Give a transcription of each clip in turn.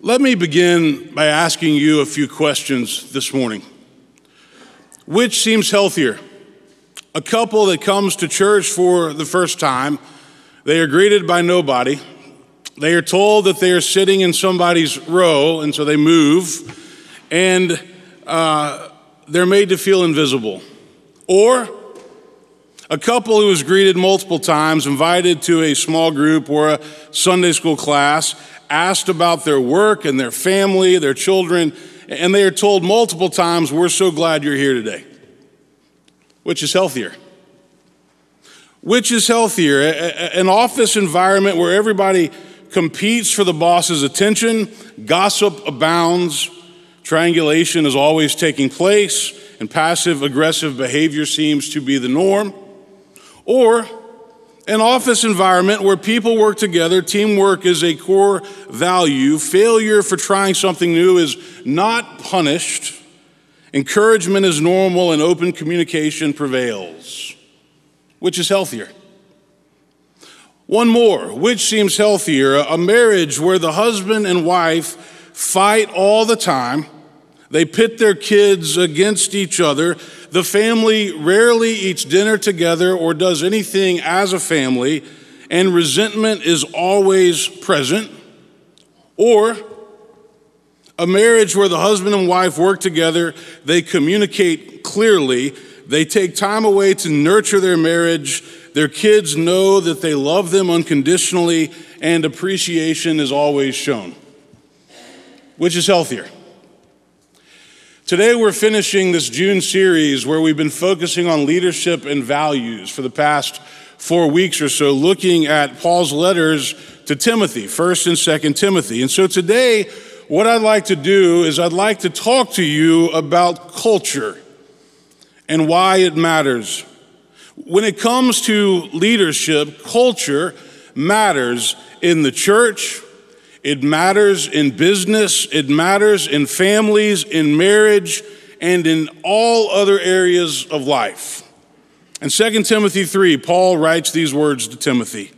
Let me begin by asking you a few questions this morning. Which seems healthier? A couple that comes to church for the first time, they are greeted by nobody. They are told that they are sitting in somebody's row, and so they move, and uh, they're made to feel invisible. Or a couple who is greeted multiple times, invited to a small group or a Sunday school class, asked about their work and their family, their children, and they are told multiple times, We're so glad you're here today. Which is healthier? Which is healthier? An office environment where everybody competes for the boss's attention, gossip abounds, triangulation is always taking place, and passive aggressive behavior seems to be the norm. Or an office environment where people work together, teamwork is a core value, failure for trying something new is not punished, encouragement is normal, and open communication prevails. Which is healthier? One more, which seems healthier? A marriage where the husband and wife fight all the time, they pit their kids against each other, the family rarely eats dinner together or does anything as a family, and resentment is always present. Or a marriage where the husband and wife work together, they communicate clearly, they take time away to nurture their marriage, their kids know that they love them unconditionally, and appreciation is always shown. Which is healthier? Today, we're finishing this June series where we've been focusing on leadership and values for the past four weeks or so, looking at Paul's letters to Timothy, 1st and 2nd Timothy. And so today, what I'd like to do is I'd like to talk to you about culture and why it matters. When it comes to leadership, culture matters in the church, it matters in business, it matters in families, in marriage, and in all other areas of life. In 2 Timothy 3, Paul writes these words to Timothy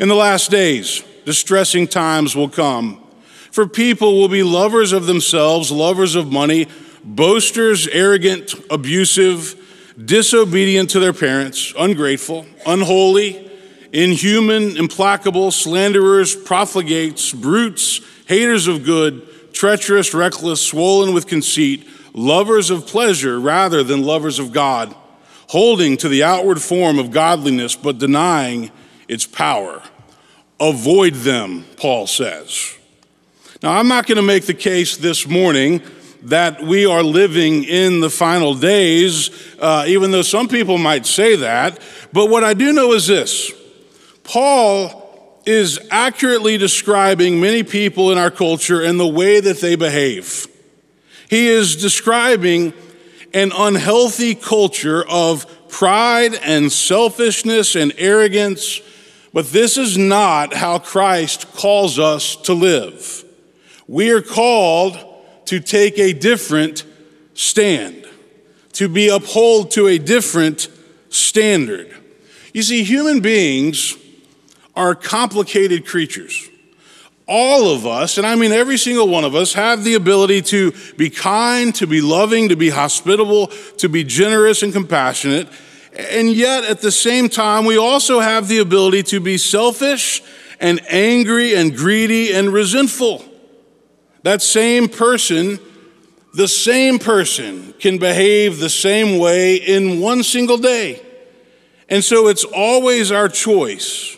In the last days, distressing times will come, for people will be lovers of themselves, lovers of money, boasters, arrogant, abusive, disobedient to their parents, ungrateful, unholy inhuman, implacable, slanderers, profligates, brutes, haters of good, treacherous, reckless, swollen with conceit, lovers of pleasure rather than lovers of God, holding to the outward form of godliness but denying its power. Avoid them, Paul says. Now, I'm not going to make the case this morning that we are living in the final days, uh, even though some people might say that. But what I do know is this Paul is accurately describing many people in our culture and the way that they behave. He is describing an unhealthy culture of pride and selfishness and arrogance, but this is not how Christ calls us to live. We are called to take a different stand, to be upheld to a different standard. You see, human beings are complicated creatures. All of us, and I mean every single one of us, have the ability to be kind, to be loving, to be hospitable, to be generous and compassionate. And yet, at the same time, we also have the ability to be selfish and angry and greedy and resentful. That same person, the same person, can behave the same way in one single day. And so it's always our choice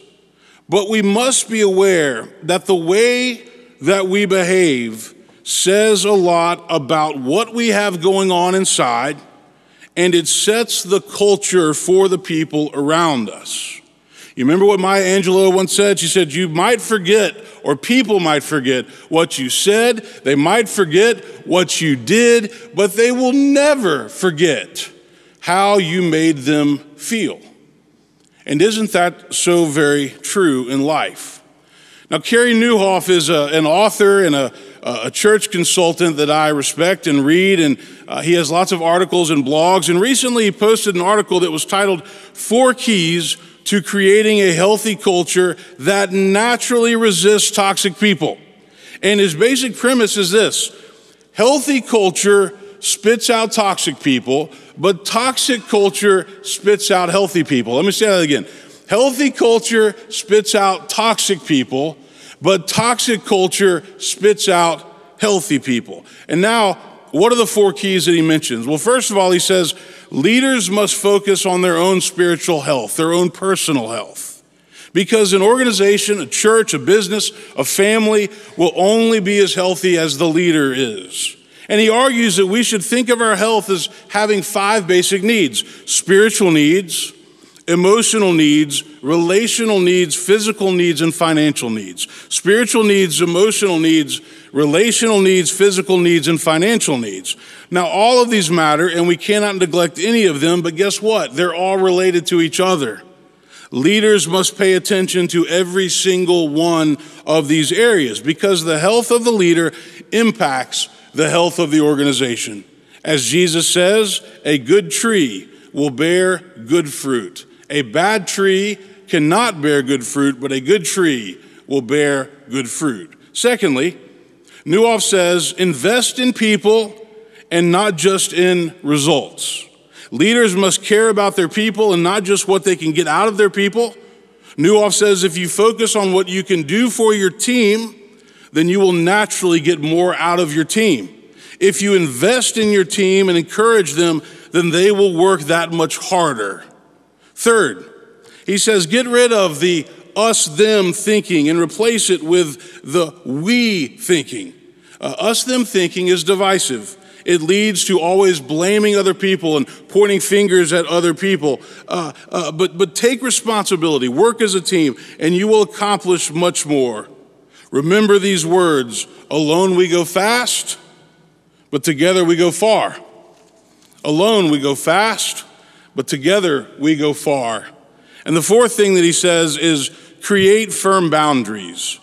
but we must be aware that the way that we behave says a lot about what we have going on inside, and it sets the culture for the people around us. You remember what Maya Angelou once said? She said, You might forget, or people might forget what you said, they might forget what you did, but they will never forget how you made them feel. And isn't that so very true in life? Now, Carey Nieuwhof is a, an author and a, a, church consultant that I respect and read, and uh, he has lots of articles and blogs. And recently, he posted an article that was titled Four Keys to Creating a Healthy Culture That Naturally Resists Toxic People. And his basic premise is this healthy culture spits out toxic people, but toxic culture spits out healthy people. Let me say that again. Healthy culture spits out toxic people, but toxic culture spits out healthy people. And now, what are the four keys that he mentions? Well, first of all, he says leaders must focus on their own spiritual health, their own personal health. Because an organization, a church, a business, a family will only be as healthy as the leader is. And he argues that we should think of our health as having five basic needs spiritual needs, emotional needs, relational needs, physical needs, and financial needs. Spiritual needs, emotional needs, relational needs, physical needs, and financial needs. Now, all of these matter, and we cannot neglect any of them, but guess what? They're all related to each other. Leaders must pay attention to every single one of these areas because the health of the leader impacts the health of the organization. As Jesus says, a good tree will bear good fruit. A bad tree cannot bear good fruit, but a good tree will bear good fruit. Secondly, Nieuwhof says, invest in people and not just in results. Leaders must care about their people and not just what they can get out of their people. Nieuwhof says if you focus on what you can do for your team, then you will naturally get more out of your team. If you invest in your team and encourage them, then they will work that much harder. Third, he says, get rid of the us them thinking and replace it with the we thinking. Uh, us them thinking is divisive. It leads to always blaming other people and pointing fingers at other people. Uh, uh, but, but take responsibility, work as a team, and you will accomplish much more. Remember these words alone we go fast, but together we go far. Alone we go fast, but together we go far. And the fourth thing that he says is create firm boundaries.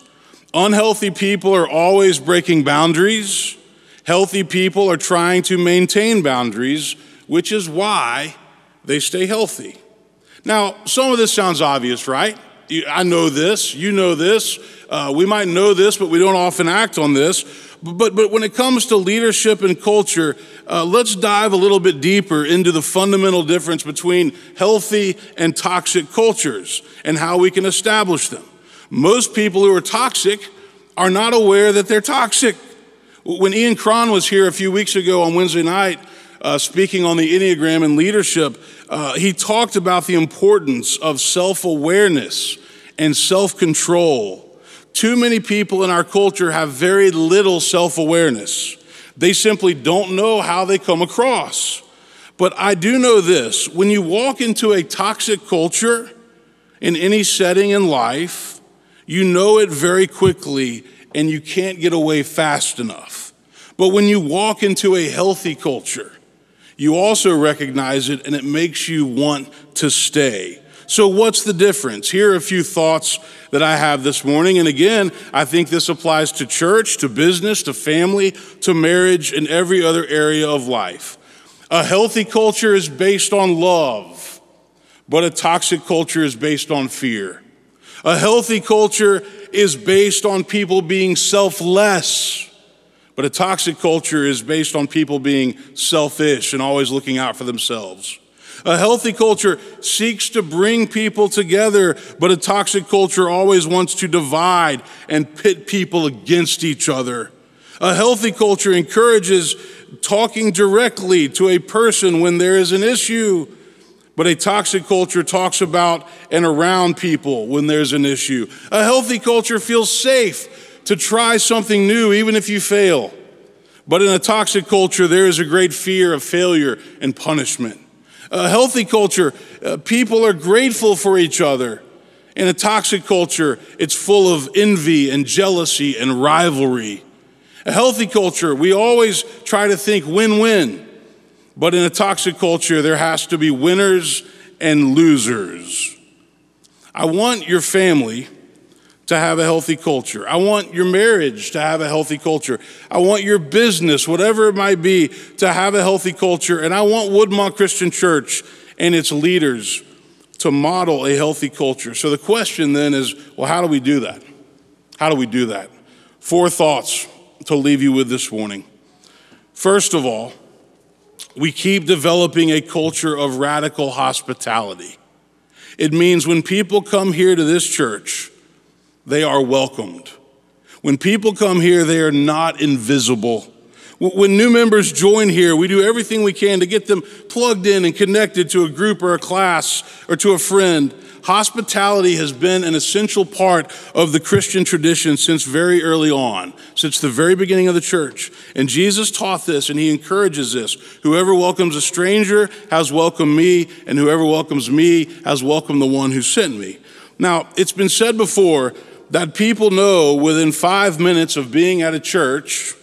Unhealthy people are always breaking boundaries. Healthy people are trying to maintain boundaries, which is why they stay healthy. Now, some of this sounds obvious, right? I know this, you know this. Uh, we might know this, but we don't often act on this. But, but when it comes to leadership and culture, uh, let's dive a little bit deeper into the fundamental difference between healthy and toxic cultures and how we can establish them. Most people who are toxic are not aware that they're toxic. When Ian Cron was here a few weeks ago on Wednesday night, uh, speaking on the Enneagram and leadership, uh, he talked about the importance of self awareness and self control too many people in our culture have very little self awareness. They simply don't know how they come across. But I do know this when you walk into a toxic culture in any setting in life, you know it very quickly and you can't get away fast enough. But when you walk into a healthy culture, you also recognize it and it makes you want to stay. So, what's the difference? Here are a few thoughts that I have this morning. And again, I think this applies to church, to business, to family, to marriage, and every other area of life. A healthy culture is based on love, but a toxic culture is based on fear. A healthy culture is based on people being selfless, but a toxic culture is based on people being selfish and always looking out for themselves. A healthy culture seeks to bring people together, but a toxic culture always wants to divide and pit people against each other. A healthy culture encourages talking directly to a person when there is an issue, but a toxic culture talks about and around people when there's an issue. A healthy culture feels safe to try something new, even if you fail. But in a toxic culture, there is a great fear of failure and punishment. A healthy culture, uh, people are grateful for each other. In a toxic culture, it's full of envy and jealousy and rivalry. A healthy culture, we always try to think win win. But in a toxic culture, there has to be winners and losers. I want your family to have a healthy culture. I want your marriage to have a healthy culture. I want your business, whatever it might be, to have a healthy culture. And I want Woodmont Christian Church and its leaders to model a healthy culture. So the question then is well, how do we do that? How do we do that? Four thoughts to leave you with this morning. First of all, we keep developing a culture of radical hospitality. It means when people come here to this church, they are welcomed. When people come here, they are not invisible. When new members join here, we do everything we can to get them plugged in and connected to a group or a class or to a friend. Hospitality has been an essential part of the Christian tradition since very early on, since the very beginning of the church. And Jesus taught this and he encourages this. Whoever welcomes a stranger has welcomed me, and whoever welcomes me has welcomed the one who sent me. Now, it's been said before that people know within five minutes of being at a church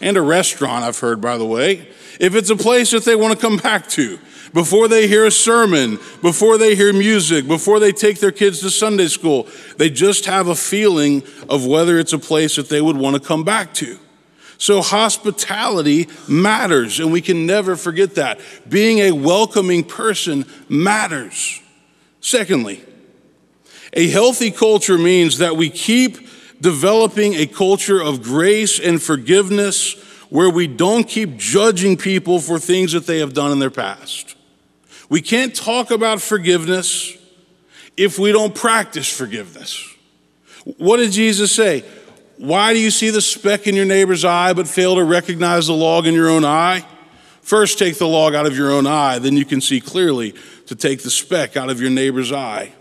and a restaurant, I've heard, by the way, if it's a place that they want to come back to. Before they hear a sermon, before they hear music, before they take their kids to Sunday school, they just have a feeling of whether it's a place that they would want to come back to. So, hospitality matters, and we can never forget that. Being a welcoming person matters. Secondly, a healthy culture means that we keep developing a culture of grace and forgiveness where we don't keep judging people for things that they have done in their past. We can't talk about forgiveness if we don't practice forgiveness. What did Jesus say? Why do you see the speck in your neighbor's eye but fail to recognize the log in your own eye? First, take the log out of your own eye, then you can see clearly to take the speck out of your neighbor's eye.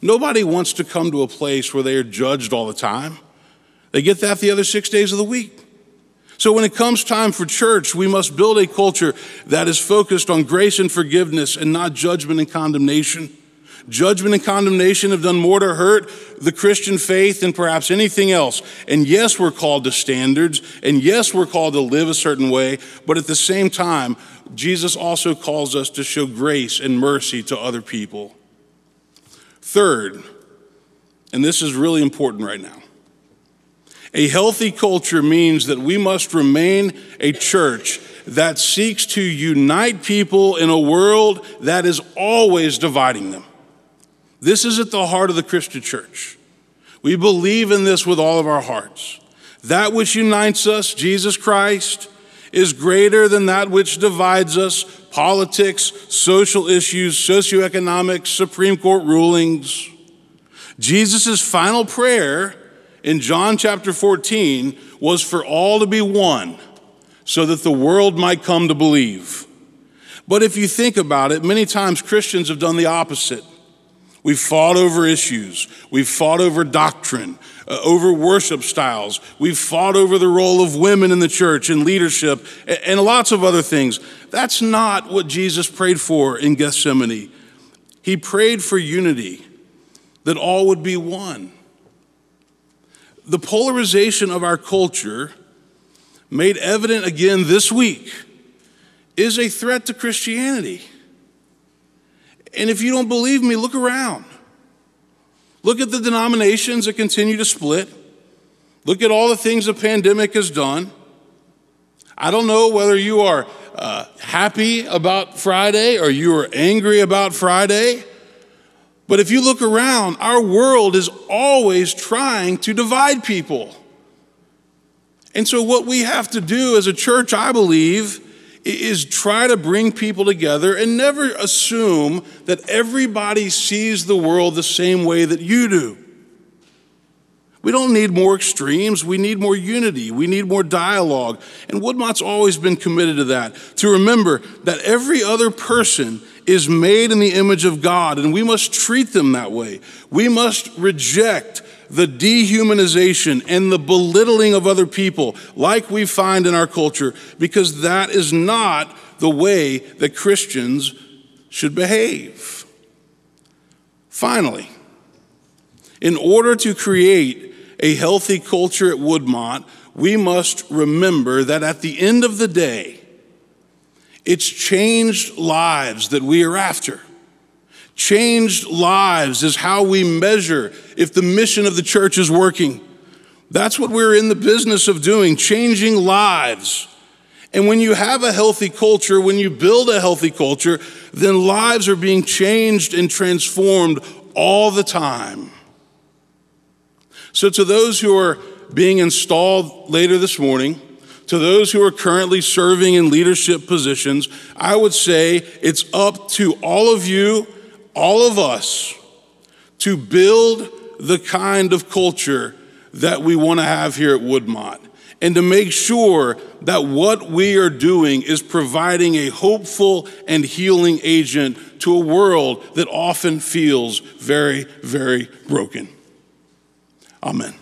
Nobody wants to come to a place where they are judged all the time. They get that the other six days of the week. So when it comes time for church, we must build a culture that is focused on grace and forgiveness and not judgment and condemnation. Judgment and condemnation have done more to hurt the Christian faith than perhaps anything else. And yes, we're called to standards, and yes, we're called to live a certain way, but at the same time, Jesus also calls us to show grace and mercy to other people. Third, and this is really important right now, a healthy culture means that we must remain a church that seeks to unite people in a world that is always dividing them. This is at the heart of the Christian church. We believe in this with all of our hearts. That which unites us, Jesus Christ, is greater than that which divides us politics, social issues, socioeconomics, Supreme Court rulings. Jesus' final prayer in John chapter 14 was for all to be one so that the world might come to believe. But if you think about it, many times Christians have done the opposite. We've fought over issues. We've fought over doctrine, uh, over worship styles. We've fought over the role of women in the church and leadership and, and lots of other things. That's not what Jesus prayed for in Gethsemane. He prayed for unity, that all would be one. The polarization of our culture, made evident again this week, is a threat to Christianity. And if you don't believe me, look around. Look at the denominations that continue to split. Look at all the things the pandemic has done. I don't know whether you are uh, happy about Friday or you are angry about Friday. But if you look around, our world is always trying to divide people. And so, what we have to do as a church, I believe, is try to bring people together and never assume that everybody sees the world the same way that you do. We don't need more extremes. We need more unity. We need more dialogue. And Woodmont's always been committed to that, to remember that every other person is made in the image of God, and we must treat them that way. We must reject the dehumanization and the belittling of other people, like we find in our culture, because that is not the way that Christians should behave. Finally, in order to create a healthy culture at Woodmont, we must remember that at the end of the day, it's changed lives that we are after. Changed lives is how we measure if the mission of the church is working. That's what we're in the business of doing, changing lives. And when you have a healthy culture, when you build a healthy culture, then lives are being changed and transformed all the time. So, to those who are being installed later this morning, to those who are currently serving in leadership positions, I would say it's up to all of you, all of us, to build the kind of culture that we want to have here at Woodmont and to make sure that what we are doing is providing a hopeful and healing agent to a world that often feels very, very broken. Amen.